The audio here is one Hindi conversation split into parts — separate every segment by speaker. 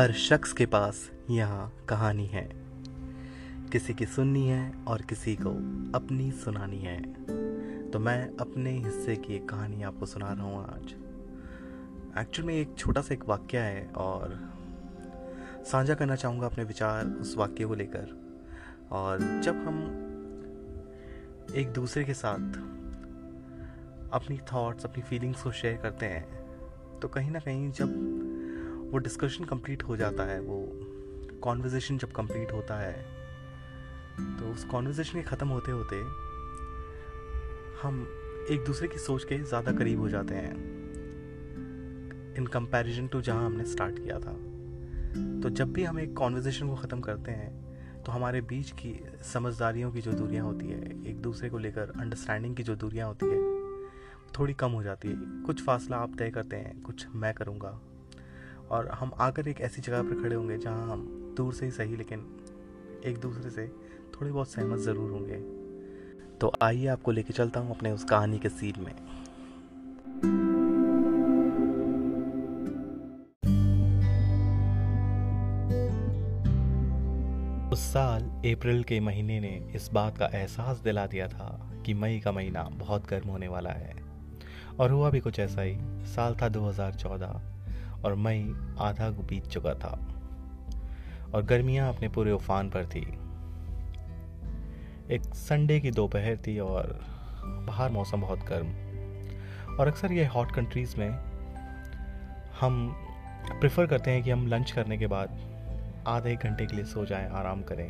Speaker 1: हर शख्स के पास यहाँ कहानी है। किसी की सुननी है और किसी को अपनी सुनानी है। तो मैं अपने हिस्से की एक कहानी आपको सुना रहा हूँ आज। एक्चुअल में एक छोटा सा एक वाक्य है और साझा करना चाहूँगा अपने विचार उस वाक्य को लेकर। और जब हम एक दूसरे के साथ अपनी थॉट्स अपनी फीलिंग्स को शेयर करते हैं तो कहीं ना कहीं जब वो डिस्कशन कंप्लीट हो जाता है, वो कॉन्वर्जेशन जब कंप्लीट होता है तो उस कॉन्वर्जेशन के ख़त्म होते होते हम एक दूसरे की सोच के ज़्यादा करीब हो जाते हैं। इन कंपैरिजन टू जहाँ हमने स्टार्ट किया था। तो जब भी हम एक कॉन्वर्जेशन को ख़त्म करते हैं तो हमारे बीच की समझदारियों की जो दूरियाँ होती है, एक दूसरे को लेकर अंडरस्टैंडिंग की जो दूरियाँ होती है, थोड़ी कम हो जाती है। कुछ फासला आप तय करते हैं, कुछ मैं करूँगा। और हम आकर एक ऐसी जगह पर खड़े होंगे जहाँ हम दूर से ही सही लेकिन एक दूसरे से थोड़ी बहुत सहमत ज़रूर होंगे। तो आइए आपको लेके चलता हूँ अपने उस कहानी के सीन में। उस साल अप्रैल के महीने ने इस बात का एहसास दिला दिया था कि मई का महीना बहुत गर्म होने वाला है। और हुआ भी कुछ ऐसा ही, साल था 2014 और मई आधा बीत चुका था और गर्मियाँ अपने पूरे उफान पर थी। एक संडे की दोपहर थी और बाहर मौसम बहुत गर्म। और अक्सर ये हॉट कंट्रीज़ में हम प्रेफर करते हैं कि हम लंच करने के बाद आधे एक घंटे के लिए सो जाएँ, आराम करें।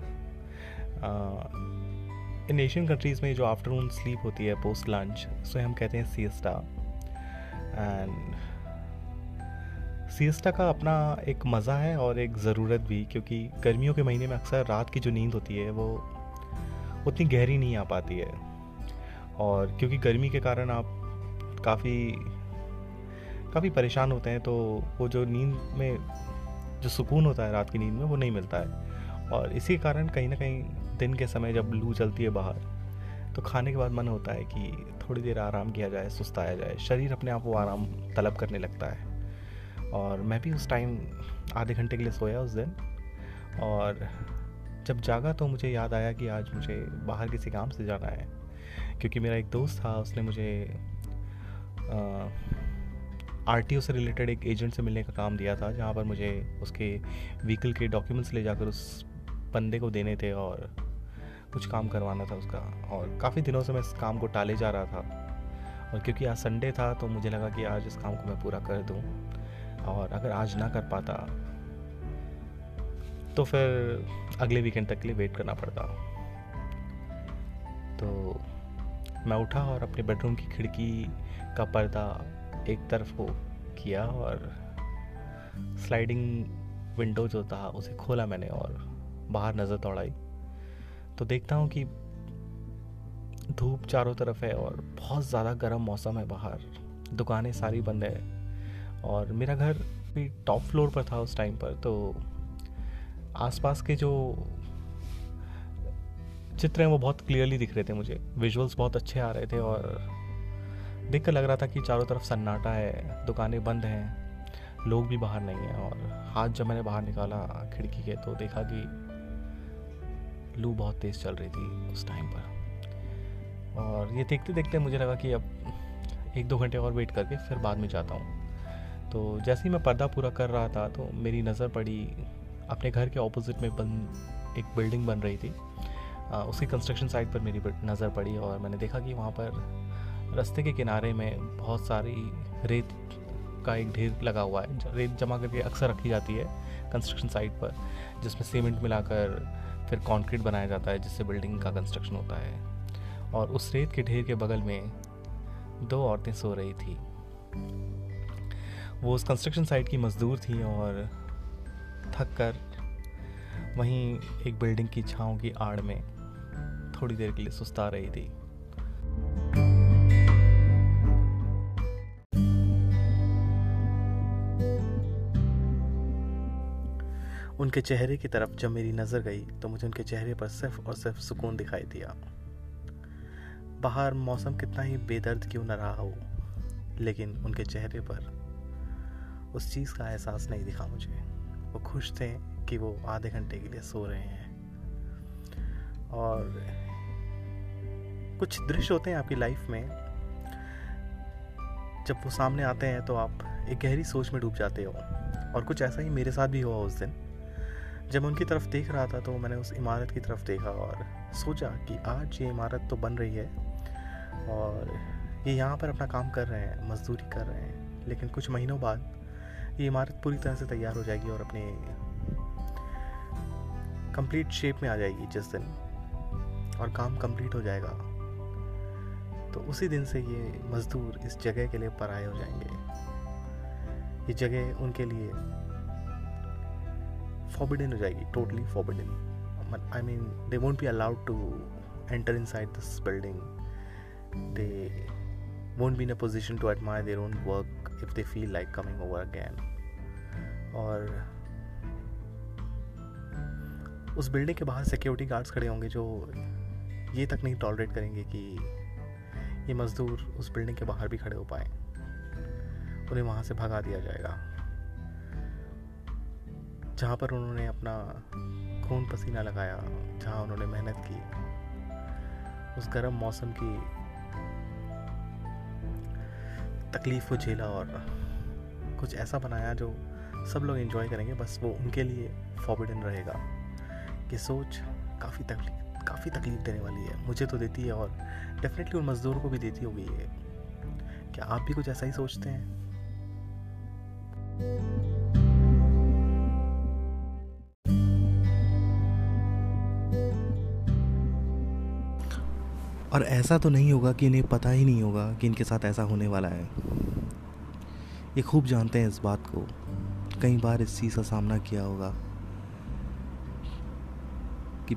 Speaker 1: इन एशियन कंट्रीज़ में जो आफ्टरनून स्लीप होती है पोस्ट लंच उसे हम कहते हैं सीएसटा एंड सीएसटा का अपना एक मज़ा है और एक ज़रूरत भी, क्योंकि गर्मियों के महीने में अक्सर रात की जो नींद होती है, वो उतनी गहरी नहीं आ पाती है। और क्योंकि गर्मी के कारण आप काफ़ी काफ़ी परेशान होते हैं तो वो जो नींद में, जो सुकून होता है रात की नींद में, वो नहीं मिलता है। और इसी कारण कहीं ना कहीं दिन के समय जब लू चलती है बाहर तो खाने के बाद मन होता है कि थोड़ी देर आराम किया जाए, सुस्ताया जाए, शरीर अपने आप वो आराम, तलब करने लगता है। और मैं भी उस टाइम आधे घंटे के लिए सोया उस दिन। और जब जागा तो मुझे याद आया कि आज मुझे बाहर किसी काम से जाना है। क्योंकि मेरा एक दोस्त था, उसने मुझे आरटीओ से रिलेटेड एक एजेंट से मिलने का काम दिया था, जहाँ पर मुझे उसके व्हीकल के डॉक्यूमेंट्स ले जाकर उस बंदे को देने थे और कुछ काम करवाना था उसका। और काफ़ी दिनों से मैं इस काम को टाले जा रहा था। और क्योंकि आज संडे था तो मुझे लगा कि आज इस काम को मैं पूरा कर दूँ। और अगर आज ना कर पाता तो फिर अगले वीकेंड तक के लिए वेट करना पड़ता। तो मैं उठा और अपने बेडरूम की खिड़की का पर्दा एक तरफ़ हो किया और स्लाइडिंग विंडो जो था उसे खोला मैंने और बाहर नज़र दौड़ाई। तो देखता हूँ कि धूप चारों तरफ़ है और बहुत ज़्यादा गर्म मौसम है बाहर। दुकानें सारी बंद है। और मेरा घर भी टॉप फ्लोर पर था उस टाइम पर तो आसपास के जो चित्र हैं वो बहुत क्लियरली दिख रहे थे मुझे। विजुअल्स बहुत अच्छे आ रहे थे और देख कर लग रहा था कि चारों तरफ़ सन्नाटा है, दुकानें बंद हैं, लोग भी बाहर नहीं हैं और हाथ जब मैंने बाहर निकाला खिड़की के तो देखा कि लू बहुत तेज़ चल रही थी उस टाइम पर। और ये देखते देखते मुझे लगा कि अब एक दो घंटे और वेट करके फिर बाद में जाता हूँ। तो जैसे ही मैं पर्दा पूरा कर रहा था तो मेरी नज़र पड़ी अपने घर के ऑपोजिट में बन, एक बिल्डिंग बन रही थी। उसकी कंस्ट्रक्शन साइट पर मेरी नज़र पड़ी और मैंने देखा कि वहाँ पर रास्ते के किनारे में बहुत सारी रेत का एक ढेर लगा हुआ है। रेत जमा करके अक्सर रखी जाती है कंस्ट्रक्शन साइट पर, जिसमें सीमेंट मिलाकर फिर कंक्रीट बनाया जाता है, जिससे बिल्डिंग का कंस्ट्रक्शन होता है। और उस रेत के ढेर के बगल में दो औरतें सो रही थी। वो उस कंस्ट्रक्शन साइट की मज़दूर थी और थक कर वहीं एक बिल्डिंग की छाँव की आड़ में थोड़ी देर के लिए सुस्ता रही थी। उनके चेहरे की तरफ़ जब मेरी नज़र गई तो मुझे उनके चेहरे पर सिर्फ़ और सिर्फ़ सुकून दिखाई दिया। बाहर मौसम कितना ही बेदर्द क्यों न रहा हो, लेकिन उनके चेहरे पर उस चीज़ का एहसास नहीं दिखा मुझे। वो खुश थे कि वो आधे घंटे के लिए सो रहे हैं। और कुछ दृश्य होते हैं आपकी लाइफ में। जब वो सामने आते हैं तो आप एक गहरी सोच में डूब जाते हो। और कुछ ऐसा ही मेरे साथ भी हुआ उस दिन। जब उनकी तरफ़ देख रहा था तो मैंने उस इमारत की तरफ़ देखा और सोचा कि आज ये इमारत तो बन रही है। और ये यहाँ पर अपना काम कर रहे हैं, मजदूरी कर रहे हैं। लेकिन कुछ महीनों बाद ये इमारत पूरी तरह से तैयार हो जाएगी और अपने कंप्लीट शेप में आ जाएगी जिस दिन और काम कंप्लीट हो जाएगा। तो उसी दिन से ये मज़दूर इस जगह के लिए पराए हो जाएँगे। ये जगह उनके लिए फॉरबिडन हो जाएगी totally forbidden I mean they won't be allowed to enter inside this building they won't be in a position to admire their own work. If they feel like coming over again. और उस बिल्डिंग के बाहर सिक्योरिटी गार्ड्स खड़े होंगे जो ये तक नहीं टॉलरेट करेंगे कि ये मज़दूर उस बिल्डिंग के बाहर भी खड़े हो पाए। उन्हें वहाँ से भगा दिया जाएगा। जहाँ पर उन्होंने अपना खून पसीना लगाया, जहाँ उन्होंने मेहनत की, उस गर्म मौसम की तकलीफ़ को झेला और कुछ ऐसा बनाया जो सब लोग इन्जॉय करेंगे, बस वो उनके लिए फॉरबिडन रहेगा ये सोच काफ़ी तकलीफ़ काफ़ी तकलीफ़ देने वाली है, मुझे तो देती है और डेफिनेटली उन मज़दूरों को भी देती होगी ये। क्या आप भी कुछ ऐसा ही सोचते हैं? और ऐसा तो नहीं होगा कि इन्हें पता ही नहीं होगा कि इनके साथ ऐसा होने वाला है। ये खूब जानते हैं इस बात को। कई बार इस चीज़ का सामना किया होगा कि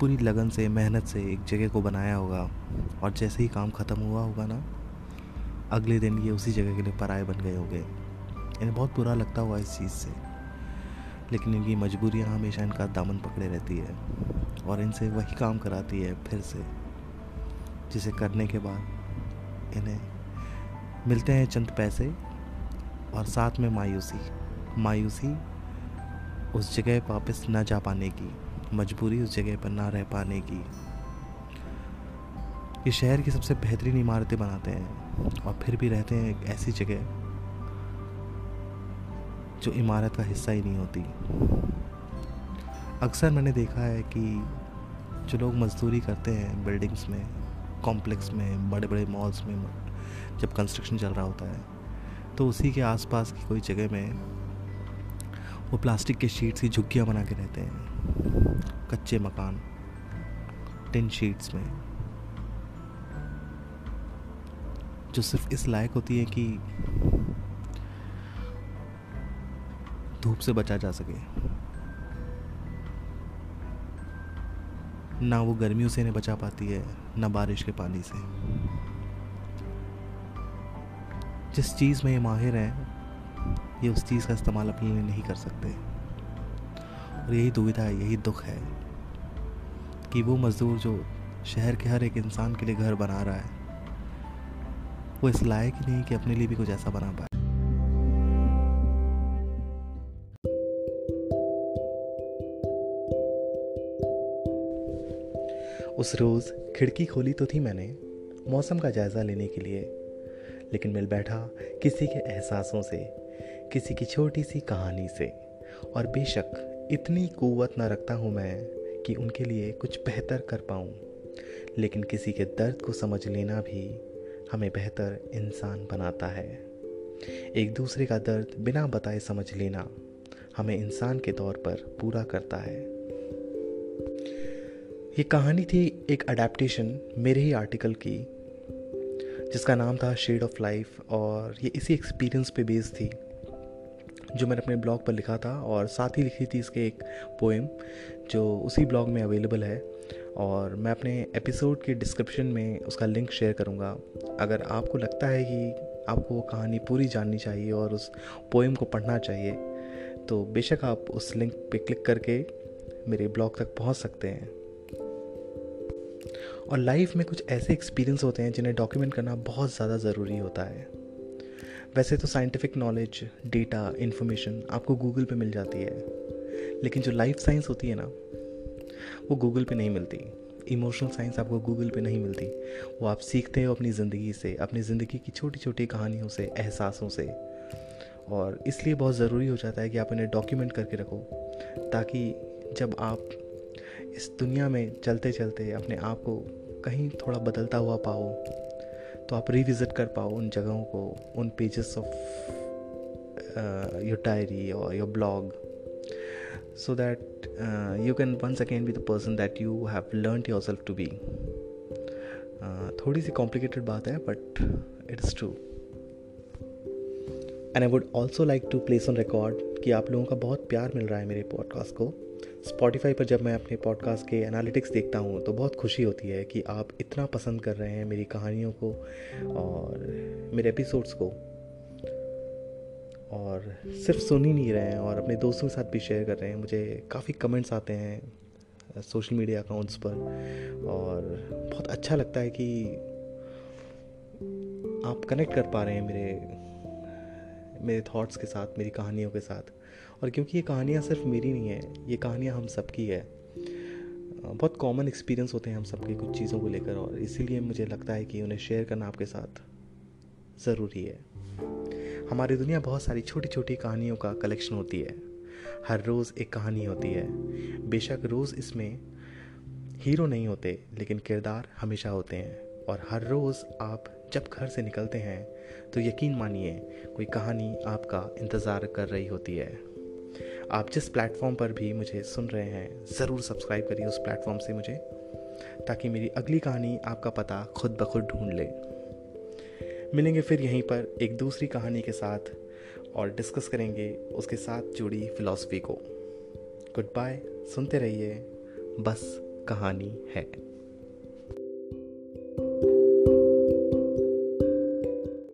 Speaker 1: पूरी लगन से, मेहनत से एक जगह को बनाया होगा और जैसे ही काम ख़त्म हुआ होगा ना, अगले दिन ये उसी जगह के लिए पराए बन गए होंगे। इन्हें बहुत बुरा लगता हुआ इस चीज़ से। लेकिन इनकी मजबूरियाँ हमेशा इनका दामन पकड़े रहती है और इनसे वही काम कराती है फिर से। जिसे करने के बाद इन्हें मिलते हैं चंद पैसे और साथ में मायूसी। मायूसी उस जगह वापस ना जा पाने की, मजबूरी उस जगह पर ना रह पाने की। ये शहर की सबसे बेहतरीन इमारतें बनाते हैं और फिर भी रहते हैं एक ऐसी जगह जो इमारत का हिस्सा ही नहीं होती। अक्सर मैंने देखा है कि जो लोग मजदूरी करते हैं बिल्डिंग्स में कॉम्प्लेक्स में बड़े बड़े मॉल्स में जब कंस्ट्रक्शन चल रहा होता है तो उसी के आसपास की कोई जगह में वो प्लास्टिक के शीट्स की झुग्गियाँ बना के रहते हैं। कच्चे मकान टिन शीट्स में। जो सिर्फ़ इस लायक होती है कि धूप से बचा जा सके। ना वो गर्मियों से इन्हें बचा पाती है, ना बारिश के पानी से। जिस चीज़ में ये माहिर हैं, ये उस चीज़ का इस्तेमाल अपने लिए नहीं कर सकते। और यही दुविधा है, यही दुख है कि वो मज़दूर जो शहर के हर एक इंसान के लिए घर बना रहा है, वो इस लायक ही नहीं कि अपने लिए भी कुछ ऐसा बना पाए। उस रोज़ खिड़की खोली तो थी मैंने, मौसम का जायज़ा लेने के लिए। लेकिन मिल बैठा किसी के एहसासों से, किसी की छोटी सी कहानी से। और बेशक इतनी कुवत ना रखता हूँ मैं कि उनके लिए कुछ बेहतर कर पाऊँ। लेकिन किसी के दर्द को समझ लेना भी हमें बेहतर इंसान बनाता है। एक दूसरे का दर्द बिना बताए समझ लेना हमें इंसान के तौर पर पूरा करता है। ये कहानी थी एक अडेप्टेशन मेरे ही आर्टिकल की, जिसका नाम था शेड ऑफ़ लाइफ और ये इसी एक्सपीरियंस पे बेस्ड थी, जो मैंने अपने ब्लॉग पर लिखा था और साथ ही लिखी थी इसके एक पोएम जो उसी ब्लॉग में अवेलेबल है और मैं अपने एपिसोड के डिस्क्रिप्शन में उसका लिंक शेयर करूँगा। अगर आपको लगता है कि आपको वो कहानी पूरी जाननी चाहिए और उस पोएम को पढ़ना चाहिए तो बेशक आप उस लिंक पे क्लिक करके मेरे ब्लॉग तक पहुँच सकते हैं। और लाइफ में कुछ ऐसे एक्सपीरियंस होते हैं जिन्हें डॉक्यूमेंट करना बहुत ज़्यादा ज़रूरी होता है। वैसे तो साइंटिफिक नॉलेज डेटा इन्फॉर्मेशन आपको गूगल पे मिल जाती है। लेकिन जो लाइफ साइंस होती है ना, वो गूगल पे नहीं मिलती। इमोशनल साइंस आपको गूगल पे नहीं मिलती। वो आप सीखते हो अपनी ज़िंदगी से, अपनी ज़िंदगी की छोटी छोटी कहानियों से, एहसासों से। और इसलिए बहुत ज़रूरी हो जाता है कि आप इन्हें डॉक्यूमेंट करके रखो, ताकि जब आप इस दुनिया में चलते चलते अपने आप को कहीं थोड़ा बदलता हुआ पाओ तो आप रिविज़िट कर पाओ उन जगहों को उन पेजेस ऑफ़ योर डायरी और your blog that uh, you can once again be the person that you have learned yourself to be. Uh, थोड़ी सी कॉम्प्लिकेटेड बात है but it it's true and I would also like to place on record कि आप लोगों का बहुत प्यार मिल रहा है मेरे पॉडकास्ट को। स्पॉटिफाई पर जब मैं अपने पॉडकास्ट के एनालिटिक्स देखता हूँ तो बहुत खुशी होती है कि आप इतना पसंद कर रहे हैं मेरी कहानियों को और मेरे एपिसोड्स को। और सिर्फ़ सुन ही नहीं रहे हैं और अपने दोस्तों के साथ भी शेयर कर रहे हैं। मुझे काफ़ी कमेंट्स आते हैं सोशल मीडिया अकाउंट्स पर और बहुत अच्छा लगता है कि आप कनेक्ट कर पा रहे हैं मेरे मेरे थॉट्स के साथ, मेरी कहानियों के साथ। और क्योंकि ये कहानियाँ सिर्फ़ मेरी नहीं है, ये कहानियाँ हम सबकी है। बहुत कॉमन एक्सपीरियंस होते हैं हम सबके कुछ चीज़ों को लेकर और इसीलिए मुझे लगता है कि उन्हें शेयर करना आपके साथ ज़रूरी है। हमारी दुनिया बहुत सारी छोटी छोटी कहानियों का कलेक्शन होती है। हर रोज़ एक कहानी होती है। बेशक रोज़ इसमें हीरो नहीं होते, लेकिन किरदार हमेशा होते हैं। और हर रोज़ आप जब घर से निकलते हैं तो यकीन मानिए, कोई कहानी आपका इंतज़ार कर रही होती है। आप जिस प्लेटफॉर्म पर भी मुझे सुन रहे हैं, ज़रूर सब्सक्राइब करिए उस प्लेटफॉर्म से मुझे, ताकि मेरी अगली कहानी आपका पता खुद ब खुद ढूंढ ले। मिलेंगे फिर यहीं पर एक दूसरी कहानी के साथ, और डिस्कस करेंगे उसके साथ जुड़ी फिलॉसफी को। गुड बाय सुनते रहिए, बस कहानी है।